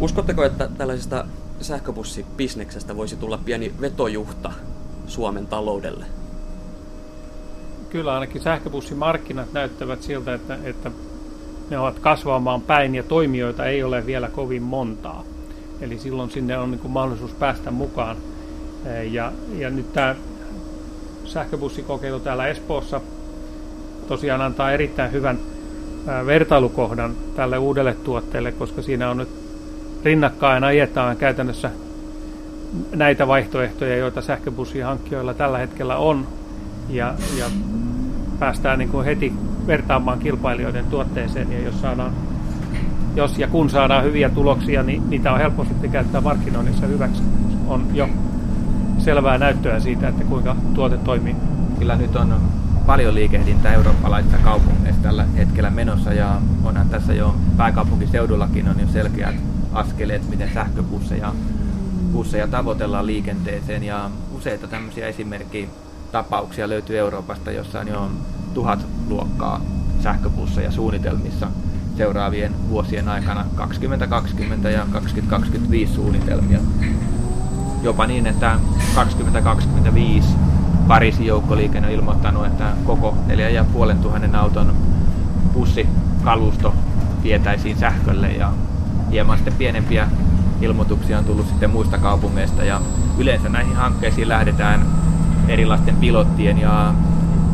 Uskotteko, että tällaisesta sähköbussibisneksestä voisi tulla pieni vetojuhta Suomen taloudelle? Kyllä ainakin sähköbussimarkkinat näyttävät siltä, että, että ne ovat kasvamaan päin ja toimijoita ei ole vielä kovin montaa. Eli silloin sinne on niin mahdollisuus päästä mukaan. Ja, ja nyt tämä sähköbussikokeilu täällä Espoossa tosiaan antaa erittäin hyvän vertailukohdan tälle uudelle tuotteelle, koska siinä on nyt rinnakkain ajetaan käytännössä näitä vaihtoehtoja, joita sähköbussihankkijoilla tällä hetkellä on, ja, ja päästään niin kuin heti vertaamaan kilpailijoiden tuotteeseen, ja jos, saadaan, jos ja kun saadaan hyviä tuloksia, niin niitä on helppo sitten käyttää markkinoinnissa hyväksi. On jo selvää näyttöä siitä, että kuinka tuote toimii. Kyllä nyt on paljon liikehdintää eurooppalaisissa kaupungeissa tällä hetkellä menossa ja onhan tässä jo pääkaupunkiseudullakin on jo selkeät askeleet, miten sähköbusseja busseja tavoitellaan liikenteeseen ja useita tämmöisiä esimerkkitapauksia löytyy Euroopasta, jossa on jo tuhat luokkaa sähköbusseja suunnitelmissa seuraavien vuosien aikana 2020 ja 2025 suunnitelmia. Jopa niin, että 2025 Pariisin joukkoliikenne on ilmoittanut, että koko 4500 auton bussikalusto vietäisiin sähkölle ja hieman sitten pienempiä ilmoituksia on tullut sitten muista kaupungeista ja yleensä näihin hankkeisiin lähdetään erilaisten pilottien ja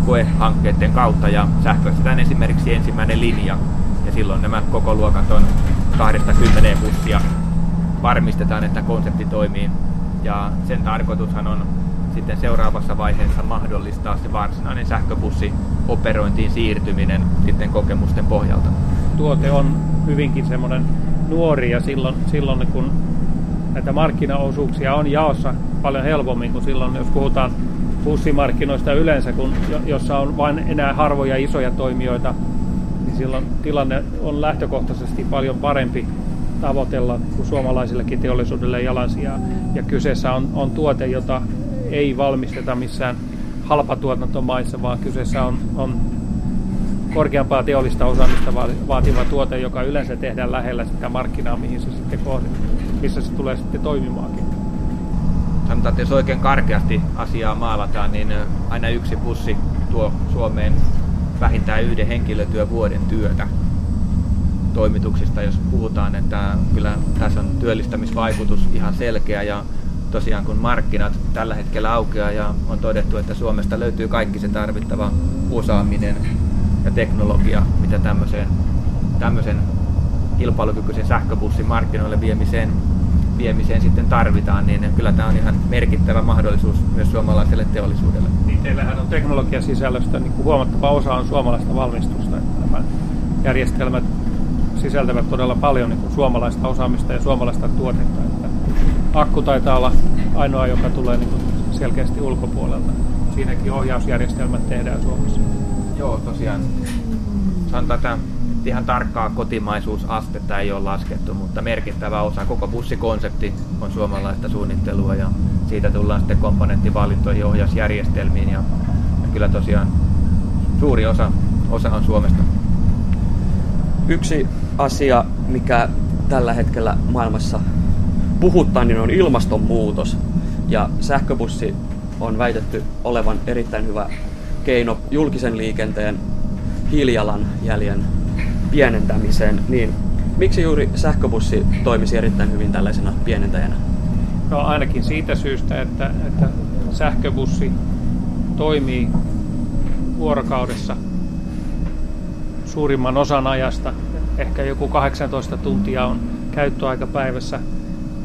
koehankkeiden kautta ja sähköistetään esimerkiksi ensimmäinen linja ja silloin nämä koko luokat on 20 bussia. Varmistetaan, että konsepti toimii ja sen tarkoitushan on sitten seuraavassa vaiheessa mahdollistaa se varsinainen sähköbussi operointiin siirtyminen sitten kokemusten pohjalta. Tuote on hyvinkin semmoinen nuori ja silloin, silloin kun näitä markkinaosuuksia on jaossa paljon helpommin kuin silloin, jos puhutaan bussimarkkinoista yleensä, kun, jossa on vain enää harvoja isoja toimijoita, niin silloin tilanne on lähtökohtaisesti paljon parempi tavoitella kuin suomalaisillekin teollisuudelle jalansijaa. Ja kyseessä on, on tuote, jota ei valmisteta missään halpatuotantomaissa, vaan kyseessä on, on korkeampaa teollista osaamista vaativa tuote, joka yleensä tehdään lähellä sitä markkinaa, mihin se sitten kohde, missä se tulee sitten toimimaankin. Sanotaan, että jos oikein karkeasti asiaa maalataan, niin aina yksi bussi tuo Suomeen vähintään yhden henkilötyövuoden työtä toimituksista, jos puhutaan, että kyllä tässä on työllistämisvaikutus ihan selkeä ja tosiaan kun markkinat tällä hetkellä aukeaa ja on todettu, että Suomesta löytyy kaikki se tarvittava osaaminen ja teknologia, mitä tämmöiseen, tämmöisen kilpailukykyisen sähköbussin markkinoille viemiseen, viemiseen sitten tarvitaan, niin kyllä tämä on ihan merkittävä mahdollisuus myös suomalaiselle teollisuudelle. Niin teillähän on teknologiasisällöstä niin kuin huomattava osa on suomalaista valmistusta. Että nämä järjestelmät sisältävät todella paljon niin kuin suomalaista osaamista ja suomalaista tuotetta. Että akku taitaa olla ainoa, joka tulee niin kuin selkeästi ulkopuolelta. Siinäkin ohjausjärjestelmät tehdään Suomessa. Joo, tosiaan. Sanotaan, että ihan tarkkaa kotimaisuusastetta ei ole laskettu, mutta merkittävä osa, koko bussikonsepti on suomalaista suunnittelua ja siitä tullaan sitten komponenttivalintoihin ohjausjärjestelmiin ja, ja kyllä tosiaan suuri osa, osa on Suomesta. Yksi asia, mikä tällä hetkellä maailmassa puhuttaa, niin on ilmastonmuutos. Ja sähköbussi on väitetty olevan erittäin hyvä keino julkisen liikenteen hiilijalanjäljen pienentämiseen, niin miksi juuri sähköbussi toimisi erittäin hyvin tällaisena pienentäjänä? No ainakin siitä syystä, että, että sähköbussi toimii vuorokaudessa suurimman osan ajasta. Ehkä joku 18 tuntia on käyttöaika päivässä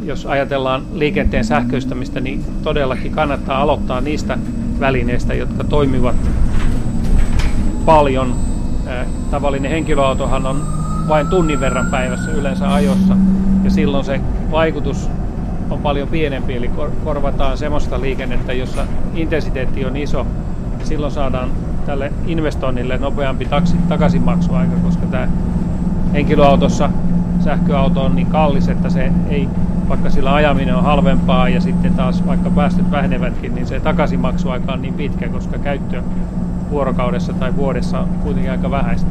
jos ajatellaan liikenteen sähköistämistä, niin todellakin kannattaa aloittaa niistä välineistä, jotka toimivat paljon. Tavallinen henkilöautohan on vain tunnin verran päivässä yleensä ajossa, ja silloin se vaikutus on paljon pienempi, eli korvataan semmoista liikennettä, jossa intensiteetti on iso. Silloin saadaan tälle investoinnille nopeampi taksi, takaisinmaksuaika, koska tämä henkilöautossa sähköauto on niin kallis, että se ei vaikka sillä ajaminen on halvempaa ja sitten taas vaikka päästöt vähenevätkin, niin se takaisinmaksuaika on niin pitkä, koska käyttö vuorokaudessa tai vuodessa on kuitenkin aika vähäistä.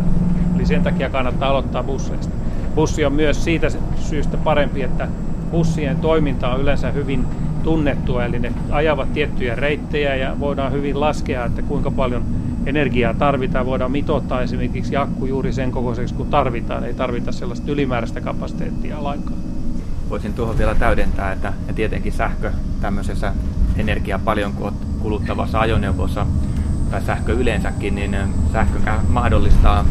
Eli sen takia kannattaa aloittaa busseista. bussi on myös siitä syystä parempi, että bussien toiminta on yleensä hyvin tunnettua, eli ne ajavat tiettyjä reittejä ja voidaan hyvin laskea, että kuinka paljon energiaa tarvitaan. Voidaan mitoittaa esimerkiksi akku juuri sen kokoiseksi kuin tarvitaan, ei tarvita sellaista ylimääräistä kapasiteettia lainkaan. Voisin tuohon vielä täydentää, että ja tietenkin sähkö tämmöisessä energiaa paljon kuluttavassa ajoneuvossa tai sähkö yleensäkin, niin sähkö mahdollistaa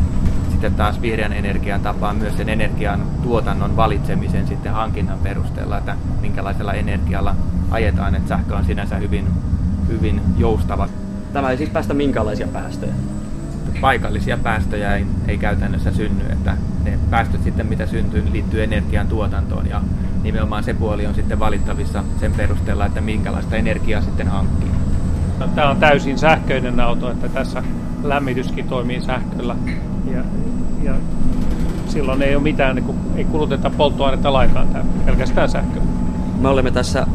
sitten taas vihreän energian tapaan myös sen energian tuotannon valitsemisen sitten hankinnan perusteella, että minkälaisella energialla ajetaan, että sähkö on sinänsä hyvin, hyvin joustava. Tämä ei siis päästä minkälaisia päästöjä? Paikallisia päästöjä ei, ei käytännössä synny, että ne päästöt sitten mitä syntyy liittyy energian tuotantoon ja nimenomaan se puoli on sitten valittavissa sen perusteella, että minkälaista energiaa sitten hankkii. No, tämä on täysin sähköinen auto, että tässä lämmityskin toimii sähköllä ja, ja silloin ei ole mitään, niin kuin, ei kuluteta polttoainetta lainkaan, tämä pelkästään sähkö. Me olemme tässä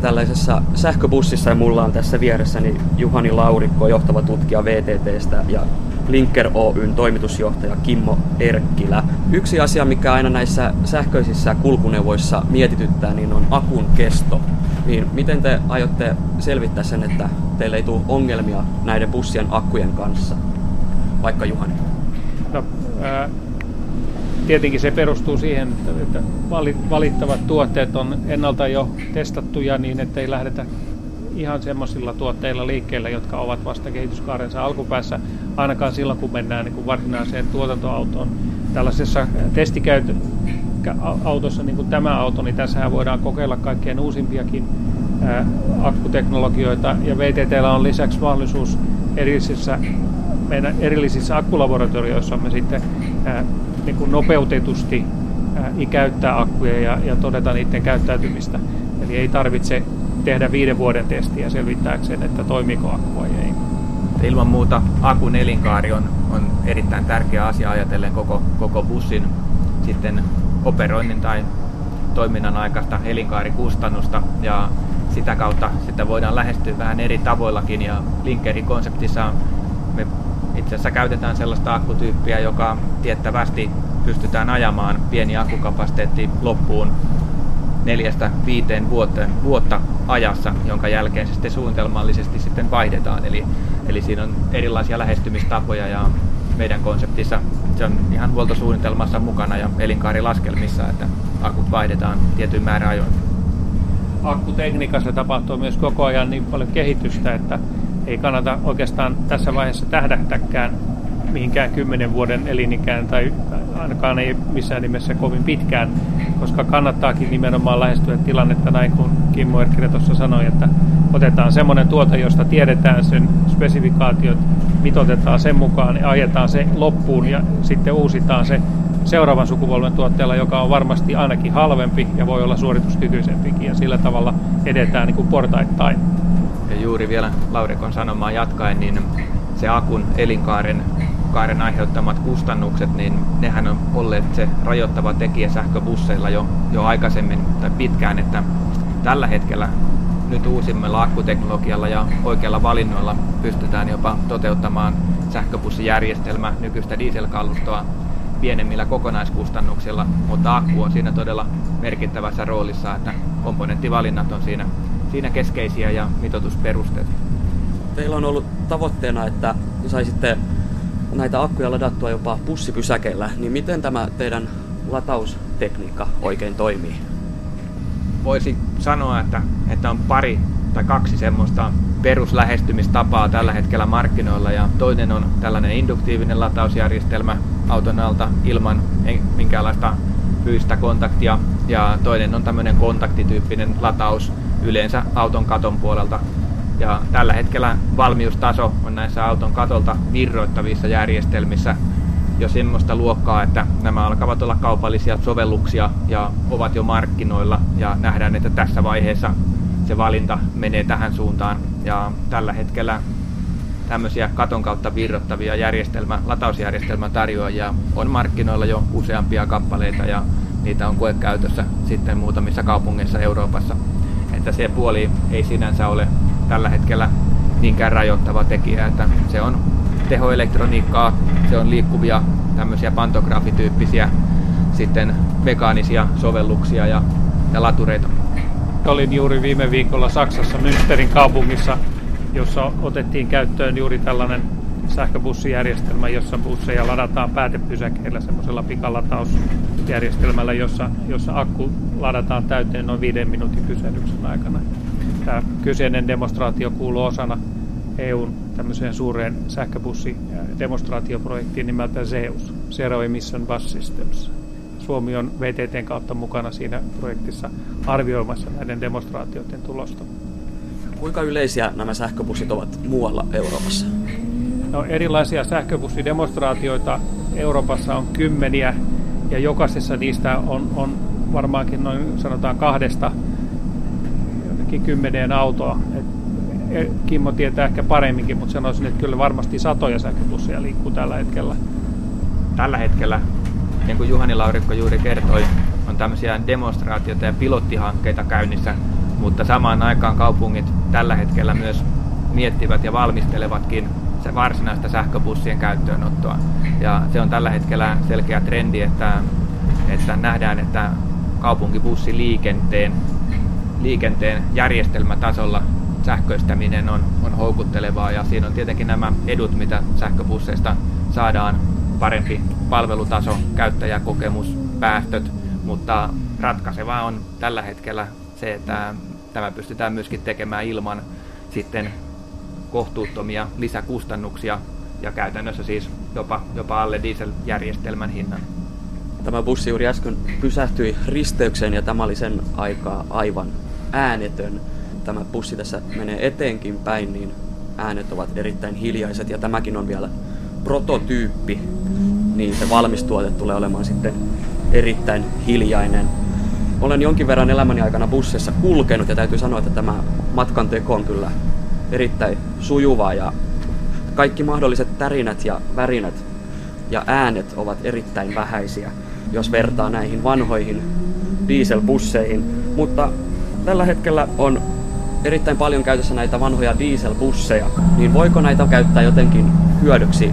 tällaisessa sähköbussissa ja mulla on tässä vieressäni Juhani Laurikko, johtava tutkija VTTstä ja Linker Oyn toimitusjohtaja Kimmo Erkkilä. Yksi asia, mikä aina näissä sähköisissä kulkuneuvoissa mietityttää, niin on akun kesto. Niin miten te aiotte selvittää sen, että teille ei tule ongelmia näiden bussien akkujen kanssa? Vaikka Juhani. No, ää, tietenkin se perustuu siihen, että valittavat tuotteet on ennalta jo testattuja niin, että ei lähdetä ihan semmoisilla tuotteilla liikkeelle, jotka ovat vasta kehityskaarensa alkupäässä, ainakaan silloin, kun mennään niin kuin varsinaiseen tuotantoautoon. Tällaisessa testikäytössä, niin kuin tämä auto, niin tässä voidaan kokeilla kaikkein uusimpiakin ää, akkuteknologioita, ja VTTllä on lisäksi mahdollisuus erillisissä, meidän erillisissä akkulaboratorioissa me sitten ää, niin kuin nopeutetusti ää, käyttää akkuja ja, ja todeta niiden käyttäytymistä. Eli ei tarvitse tehdä viiden vuoden testiä selvittääkseen, että toimiiko akku vai ei. Ilman muuta akun elinkaari on, on erittäin tärkeä asia ajatellen koko, koko bussin sitten operoinnin tai toiminnan aikaista elinkaarikustannusta. Ja sitä kautta sitä voidaan lähestyä vähän eri tavoillakin. Ja Linkerin konseptissa me itse asiassa käytetään sellaista akkutyyppiä, joka tiettävästi pystytään ajamaan pieni akkukapasiteetti loppuun neljästä viiteen vuotta, vuotta ajassa, jonka jälkeen se sitten suunnitelmallisesti sitten vaihdetaan. Eli, eli siinä on erilaisia lähestymistapoja ja meidän konseptissa se on ihan huoltosuunnitelmassa mukana ja elinkaarilaskelmissa, että akut vaihdetaan tietyn määrän ajoin. Akkutekniikassa tapahtuu myös koko ajan niin paljon kehitystä, että ei kannata oikeastaan tässä vaiheessa tähdätäkään mihinkään kymmenen vuoden elinikään tai ainakaan ei missään nimessä kovin pitkään, koska kannattaakin nimenomaan lähestyä tilannetta näin kuin Kimmo Erkkilä tuossa sanoi, että otetaan semmoinen tuote, josta tiedetään sen spesifikaatiot, mitotetaan sen mukaan ja ajetaan se loppuun ja sitten uusitaan se seuraavan sukupolven tuotteella, joka on varmasti ainakin halvempi ja voi olla suorituskykyisempikin ja sillä tavalla edetään niin kuin portaittain. Ja juuri vielä Laurikon sanomaan jatkaen, niin se akun elinkaaren kaaren aiheuttamat kustannukset, niin nehän on olleet se rajoittava tekijä sähköbusseilla jo, jo aikaisemmin tai pitkään, että tällä hetkellä nyt uusimmilla akkuteknologialla ja oikeilla valinnoilla pystytään jopa toteuttamaan sähköbussijärjestelmä nykyistä dieselkalustoa pienemmillä kokonaiskustannuksilla, mutta akku on siinä todella merkittävässä roolissa, että komponenttivalinnat on siinä, siinä keskeisiä ja mitoitusperusteet. Teillä on ollut tavoitteena, että saisitte näitä akkuja ladattua jopa pussipysäkeillä, niin miten tämä teidän lataustekniikka oikein toimii? Voisi sanoa, että, että on pari tai kaksi semmoista peruslähestymistapaa tällä hetkellä markkinoilla ja toinen on tällainen induktiivinen latausjärjestelmä auton alta ilman minkäänlaista fyysistä kontaktia ja toinen on tämmöinen kontaktityyppinen lataus yleensä auton katon puolelta ja tällä hetkellä valmiustaso on näissä auton katolta virroittavissa järjestelmissä jo semmoista luokkaa, että nämä alkavat olla kaupallisia sovelluksia ja ovat jo markkinoilla ja nähdään, että tässä vaiheessa se valinta menee tähän suuntaan ja tällä hetkellä tämmöisiä katon kautta virrottavia järjestelmä, latausjärjestelmän tarjoajia on markkinoilla jo useampia kappaleita ja niitä on koekäytössä sitten muutamissa kaupungeissa Euroopassa. Että se puoli ei sinänsä ole tällä hetkellä niinkään rajoittava tekijä, että se on tehoelektroniikkaa, se on liikkuvia tämmöisiä pantograafityyppisiä sitten mekaanisia sovelluksia ja, ja latureita. Olin juuri viime viikolla Saksassa Münsterin kaupungissa, jossa otettiin käyttöön juuri tällainen sähköbussijärjestelmä, jossa busseja ladataan päätepysäkeillä semmoisella pikalatausjärjestelmällä, jossa, jossa akku ladataan täyteen noin viiden minuutin pysähdyksen aikana. Tämä kyseinen demonstraatio kuuluu osana EUn tämmöiseen suureen sähköbussidemonstraatioprojektiin nimeltä ZEUS, Zero Emission Bus Systems. Suomi on VTTn kautta mukana siinä projektissa arvioimassa näiden demonstraatioiden tulosta. Kuinka yleisiä nämä sähköbussit ovat muualla Euroopassa? No, erilaisia sähköbussidemonstraatioita Euroopassa on kymmeniä ja jokaisessa niistä on, on varmaankin noin sanotaan kahdesta jotenkin kymmeneen autoa. Et e, Kimmo tietää ehkä paremminkin, mutta sanoisin, että kyllä varmasti satoja sähköbusseja liikkuu tällä hetkellä. Tällä hetkellä, niin kuin Juhani Laurikko juuri kertoi, on tämmöisiä demonstraatioita ja pilottihankkeita käynnissä, mutta samaan aikaan kaupungit tällä hetkellä myös miettivät ja valmistelevatkin se varsinaista sähköbussien käyttöönottoa. Ja se on tällä hetkellä selkeä trendi, että, että nähdään, että kaupunkibussiliikenteen liikenteen järjestelmätasolla sähköistäminen on, on houkuttelevaa ja siinä on tietenkin nämä edut, mitä sähköbusseista saadaan, parempi palvelutaso, käyttäjäkokemus, päästöt, mutta ratkaisevaa on tällä hetkellä se, että tämä pystytään myöskin tekemään ilman sitten kohtuuttomia lisäkustannuksia ja käytännössä siis jopa, jopa alle dieseljärjestelmän hinnan. Tämä bussi juuri äsken pysähtyi risteykseen ja tämä oli sen aikaa aivan äänetön. Tämä bussi tässä menee eteenkin päin, niin äänet ovat erittäin hiljaiset ja tämäkin on vielä prototyyppi, niin se valmistuote tulee olemaan sitten erittäin hiljainen. Olen jonkin verran elämäni aikana bussissa kulkenut ja täytyy sanoa, että tämä matkan teko on kyllä erittäin sujuvaa ja kaikki mahdolliset tärinät ja värinät ja äänet ovat erittäin vähäisiä, jos vertaa näihin vanhoihin dieselbusseihin. Mutta tällä hetkellä on erittäin paljon käytössä näitä vanhoja dieselbusseja, niin voiko näitä käyttää jotenkin hyödyksi?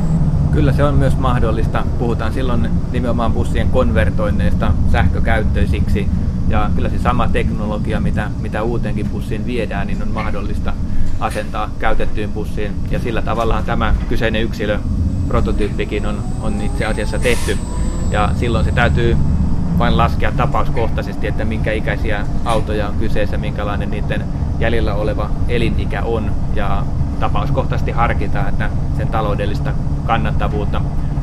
Kyllä se on myös mahdollista. Puhutaan silloin nimenomaan bussien konvertoinneista sähkökäyttöisiksi. Ja kyllä se sama teknologia, mitä, mitä uuteenkin bussiin viedään, niin on mahdollista asentaa käytettyyn bussiin. Ja sillä tavallaan tämä kyseinen yksilö, prototyyppikin on, on itse asiassa tehty. Ja silloin se täytyy vain laskea tapauskohtaisesti, että minkä ikäisiä autoja on kyseessä, minkälainen niiden jäljellä oleva elinikä on. Ja tapauskohtaisesti harkita, että sen taloudellista kannattavuutta.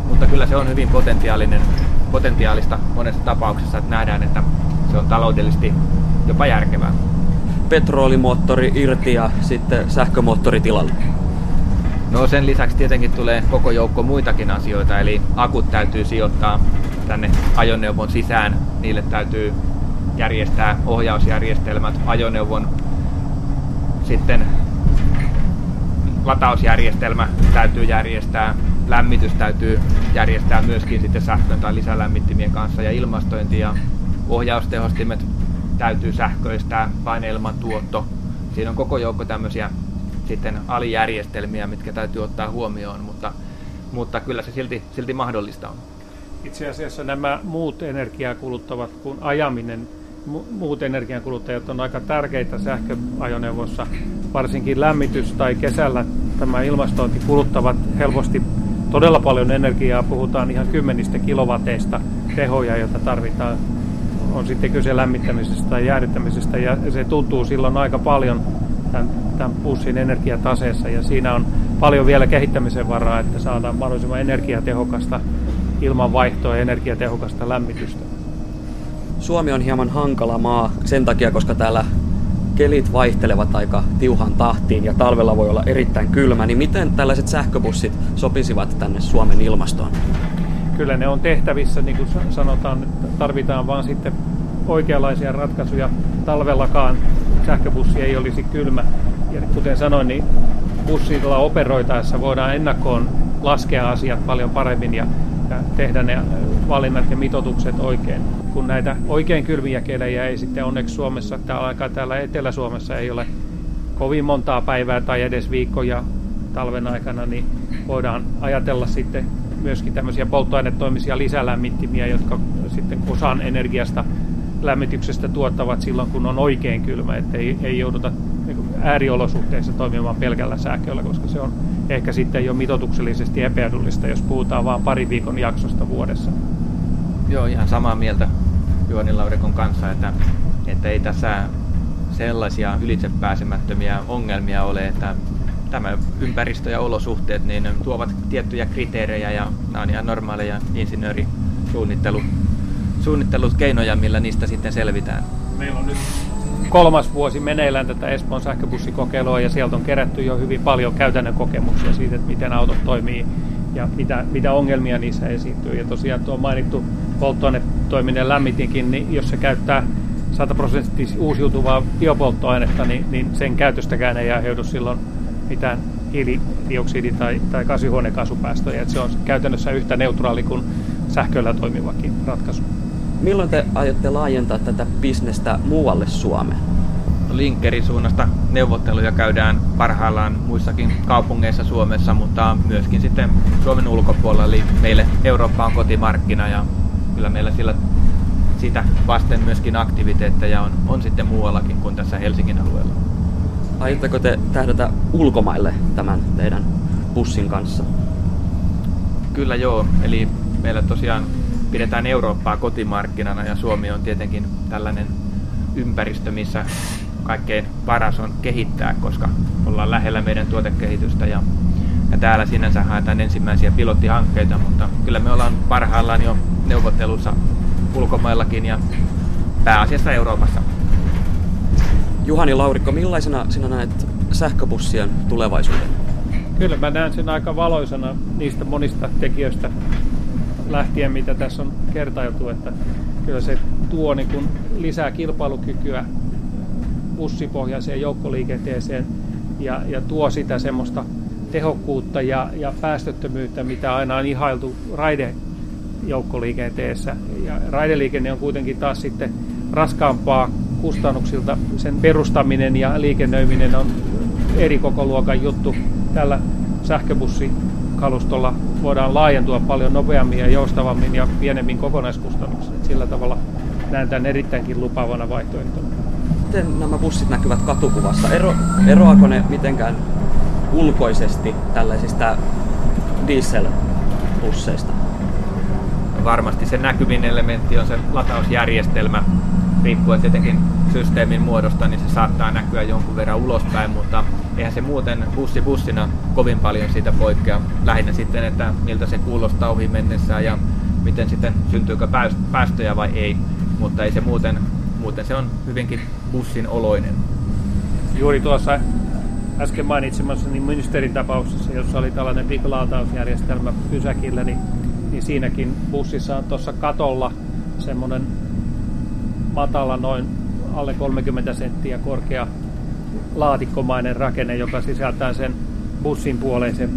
Mutta kyllä se on hyvin potentiaalinen, potentiaalista monessa tapauksessa, että nähdään, että se on taloudellisesti jopa järkevää petrolimoottori irti ja sitten sähkömoottori tilalle? No sen lisäksi tietenkin tulee koko joukko muitakin asioita, eli akut täytyy sijoittaa tänne ajoneuvon sisään. Niille täytyy järjestää ohjausjärjestelmät, ajoneuvon sitten latausjärjestelmä täytyy järjestää, lämmitys täytyy järjestää myöskin sitten sähkön tai lisälämmittimien kanssa ja ilmastointi ja ohjaustehostimet täytyy sähköistää, paineilman tuotto. Siinä on koko joukko tämmöisiä sitten alijärjestelmiä, mitkä täytyy ottaa huomioon, mutta, mutta kyllä se silti, silti mahdollista on. Itse asiassa nämä muut energiaa kuluttavat kuin ajaminen, muut energiankuluttajat on aika tärkeitä sähköajoneuvossa, varsinkin lämmitys tai kesällä tämä ilmastointi kuluttavat helposti todella paljon energiaa, puhutaan ihan kymmenistä kilowateista tehoja, joita tarvitaan. On sitten kyse lämmittämisestä tai jäädyttämisestä ja se tuntuu silloin aika paljon tämän, tämän bussin energiataseessa. Ja siinä on paljon vielä kehittämisen varaa, että saadaan mahdollisimman energiatehokasta ilmanvaihtoa ja energiatehokasta lämmitystä. Suomi on hieman hankala maa sen takia, koska täällä kelit vaihtelevat aika tiuhan tahtiin ja talvella voi olla erittäin kylmä, niin miten tällaiset sähköbussit sopisivat tänne Suomen ilmastoon? kyllä ne on tehtävissä, niin kuin sanotaan, tarvitaan vaan sitten oikeanlaisia ratkaisuja. Talvellakaan sähköbussi ei olisi kylmä. Ja kuten sanoin, niin bussilla operoitaessa voidaan ennakkoon laskea asiat paljon paremmin ja, ja tehdä ne valinnat ja mitotukset oikein. Kun näitä oikein kylmiä kelejä ei sitten onneksi Suomessa, täällä, täällä Etelä-Suomessa ei ole kovin montaa päivää tai edes viikkoja talven aikana, niin voidaan ajatella sitten myöskin tämmöisiä polttoainetoimisia lisälämmittimiä, jotka sitten osan energiasta lämmityksestä tuottavat silloin, kun on oikein kylmä, että ei, ei jouduta niin ääriolosuhteissa toimimaan pelkällä sähköllä, koska se on ehkä sitten jo mitotuksellisesti epäedullista, jos puhutaan vain pari viikon jaksosta vuodessa. Joo, ihan samaa mieltä Juoni Laurikon kanssa, että, että ei tässä sellaisia ylitsepääsemättömiä ongelmia ole, että tämä ympäristö ja olosuhteet niin tuovat tiettyjä kriteerejä ja nämä on ihan normaaleja insinöörisuunnittelu suunnittelukeinoja, millä niistä sitten selvitään. Meillä on nyt kolmas vuosi meneillään tätä Espoon sähköbussikokeilua ja sieltä on kerätty jo hyvin paljon käytännön kokemuksia siitä, että miten autot toimii ja mitä, mitä ongelmia niissä esiintyy. Ja tosiaan tuo mainittu polttoainetoiminen lämmitinkin, niin jos se käyttää 100 prosenttisesti uusiutuvaa biopolttoainetta, niin, niin sen käytöstäkään ei aiheudu silloin mitään hiilidioksidi- tai, tai kasvihuonekaasupäästöjä. Että se on käytännössä yhtä neutraali kuin sähköllä toimivakin ratkaisu. Milloin te aiotte laajentaa tätä bisnestä muualle Suomeen? Linkerin suunnasta neuvotteluja käydään parhaillaan muissakin kaupungeissa Suomessa, mutta myöskin sitten Suomen ulkopuolella. Eli meille Eurooppa on kotimarkkina ja kyllä meillä sillä sitä vasten myöskin aktiviteetteja on, on sitten muuallakin kuin tässä Helsingin alueella. Aiotteko te tähdätä ulkomaille tämän teidän bussin kanssa? Kyllä joo, eli meillä tosiaan pidetään Eurooppaa kotimarkkinana ja Suomi on tietenkin tällainen ympäristö, missä kaikkein paras on kehittää, koska ollaan lähellä meidän tuotekehitystä ja, ja täällä sinänsä haetaan ensimmäisiä pilottihankkeita, mutta kyllä me ollaan parhaillaan jo neuvottelussa ulkomaillakin ja pääasiassa Euroopassa. Juhani Laurikko, millaisena sinä näet sähköbussien tulevaisuuden? Kyllä mä näen sen aika valoisana niistä monista tekijöistä, lähtien, mitä tässä on kertailtu, että kyllä se tuo niin kuin lisää kilpailukykyä bussipohjaiseen joukkoliikenteeseen ja, ja tuo sitä semmoista tehokkuutta ja, ja päästöttömyyttä, mitä aina on ihailtu raidejoukkoliikenteessä. Ja raideliikenne on kuitenkin taas sitten raskaampaa kustannuksilta. Sen perustaminen ja liikennöiminen on eri koko luokan juttu. Tällä sähköbussi kalustolla voidaan laajentua paljon nopeammin ja joustavammin ja pienemmin kokonaiskustannuksia. Sillä tavalla näen tämän erittäinkin lupaavana vaihtoehtona. Miten nämä bussit näkyvät katukuvassa? Ero, eroako ne mitenkään ulkoisesti tällaisista dieselbusseista? Varmasti se näkyvin elementti on se latausjärjestelmä. Riippuen tietenkin systeemin muodosta, niin se saattaa näkyä jonkun verran ulospäin, mutta eihän se muuten bussi bussina kovin paljon siitä poikkea. Lähinnä sitten, että miltä se kuulostaa ohi mennessään ja miten sitten syntyykö päästöjä vai ei. Mutta ei se muuten, muuten se on hyvinkin bussin oloinen. Juuri tuossa äsken mainitsemassani ministerin tapauksessa, jossa oli tällainen big laatausjärjestelmä pysäkillä, niin, niin siinäkin bussissa on tuossa katolla semmoinen matala noin alle 30 senttiä korkea laatikkomainen rakenne, joka sisältää sen bussin puoleisen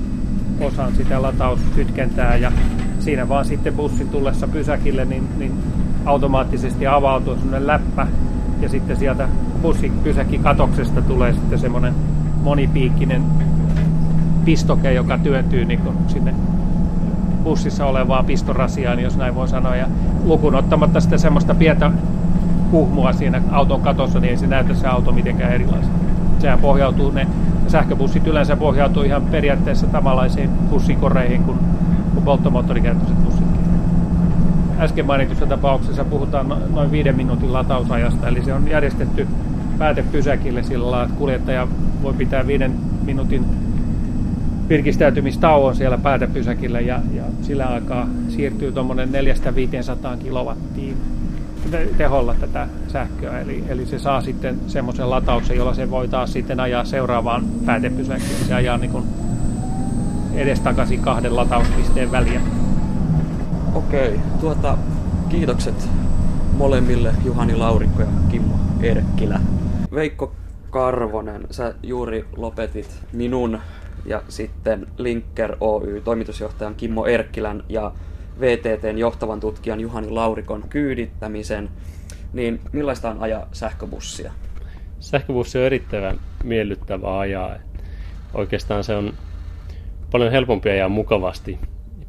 osan sitä latauskytkentää ja siinä vaan sitten bussin tullessa pysäkille niin, niin automaattisesti avautuu semmoinen läppä ja sitten sieltä bussin pysäkikatoksesta tulee sitten semmoinen monipiikkinen pistoke, joka työntyy niin sinne bussissa olevaan pistorasiaan, jos näin voi sanoa. Ja lukun ottamatta sitten semmoista pientä kuhmua siinä auton katossa, niin ei se näytä se auto mitenkään erilaisen. Sehän pohjautuu, ne sähköbussit yleensä pohjautuu ihan periaatteessa samanlaisiin bussikoreihin kuin, kuin polttomoottorikäyttöiset bussitkin. Äsken mainitussa tapauksessa puhutaan no, noin viiden minuutin latausajasta, eli se on järjestetty päätepysäkille sillä lailla, että kuljettaja voi pitää viiden minuutin virkistäytymistauon siellä päätepysäkillä ja, ja sillä aikaa siirtyy tuommoinen 400-500 kilowattiin teholla tätä sähköä, eli, eli se saa sitten semmoisen latauksen, jolla se voi taas sitten ajaa seuraavaan päätepysäkkiin. Se ajaa niin kuin edestakaisin kahden latauspisteen väliä. Okei, tuota, kiitokset molemmille Juhani Laurikko ja Kimmo Erkkilä. Veikko Karvonen, sä juuri lopetit minun ja sitten Linker Oy toimitusjohtajan Kimmo Erkkilän ja VTTn johtavan tutkijan Juhani Laurikon kyydittämisen, niin millaista on ajaa sähköbussia? Sähköbussi on erittäin miellyttävä ajaa. Oikeastaan se on paljon helpompi ajaa mukavasti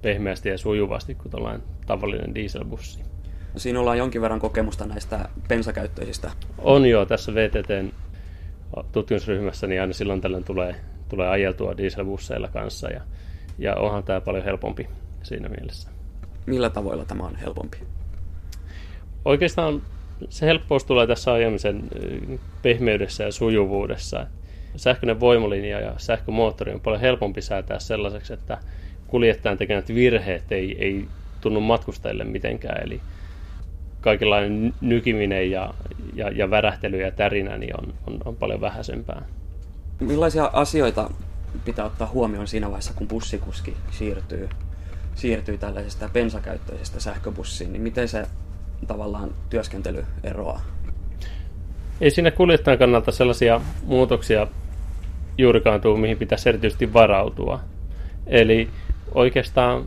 pehmeästi ja sujuvasti kuin tällainen tavallinen dieselbussi. Siinä ollaan jonkin verran kokemusta näistä pensakäyttöisistä. On jo tässä VTTn tutkimusryhmässä, niin aina silloin tällöin tulee, tulee ajeltua dieselbusseilla kanssa ja, ja onhan tämä paljon helpompi siinä mielessä. Millä tavoilla tämä on helpompi? Oikeastaan se helppous tulee tässä ajamisen pehmeydessä ja sujuvuudessa. Sähköinen voimalinja ja sähkömoottori on paljon helpompi säätää sellaiseksi, että kuljettajan tekemät virheet ei, ei tunnu matkustajille mitenkään. Eli kaikenlainen nykiminen ja, ja, ja värähtely ja tärinä niin on, on, on paljon vähäisempää. Millaisia asioita pitää ottaa huomioon siinä vaiheessa, kun bussikuski siirtyy, siirtyy tällaisesta bensakäyttöisestä sähköbussiin, niin miten se tavallaan työskentely eroaa? Ei siinä kuljettajan kannalta sellaisia muutoksia juurikaan tule, mihin pitäisi erityisesti varautua. Eli oikeastaan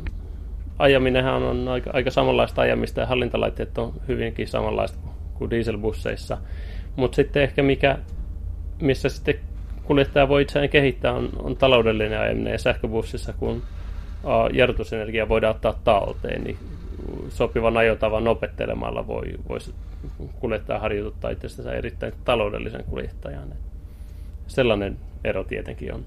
ajaminenhan on aika, aika samanlaista ajamista ja hallintalaitteet on hyvinkin samanlaista kuin dieselbusseissa. Mutta sitten ehkä mikä, missä sitten kuljettaja voi itseään kehittää on, on taloudellinen ajaminen ja sähköbussissa, kun jarrutusenergia voidaan ottaa talteen, niin sopivan ajotavan opettelemalla voi, voisi kuljettaja harjoituttaa itsestään erittäin taloudellisen kuljettajan. Sellainen ero tietenkin on.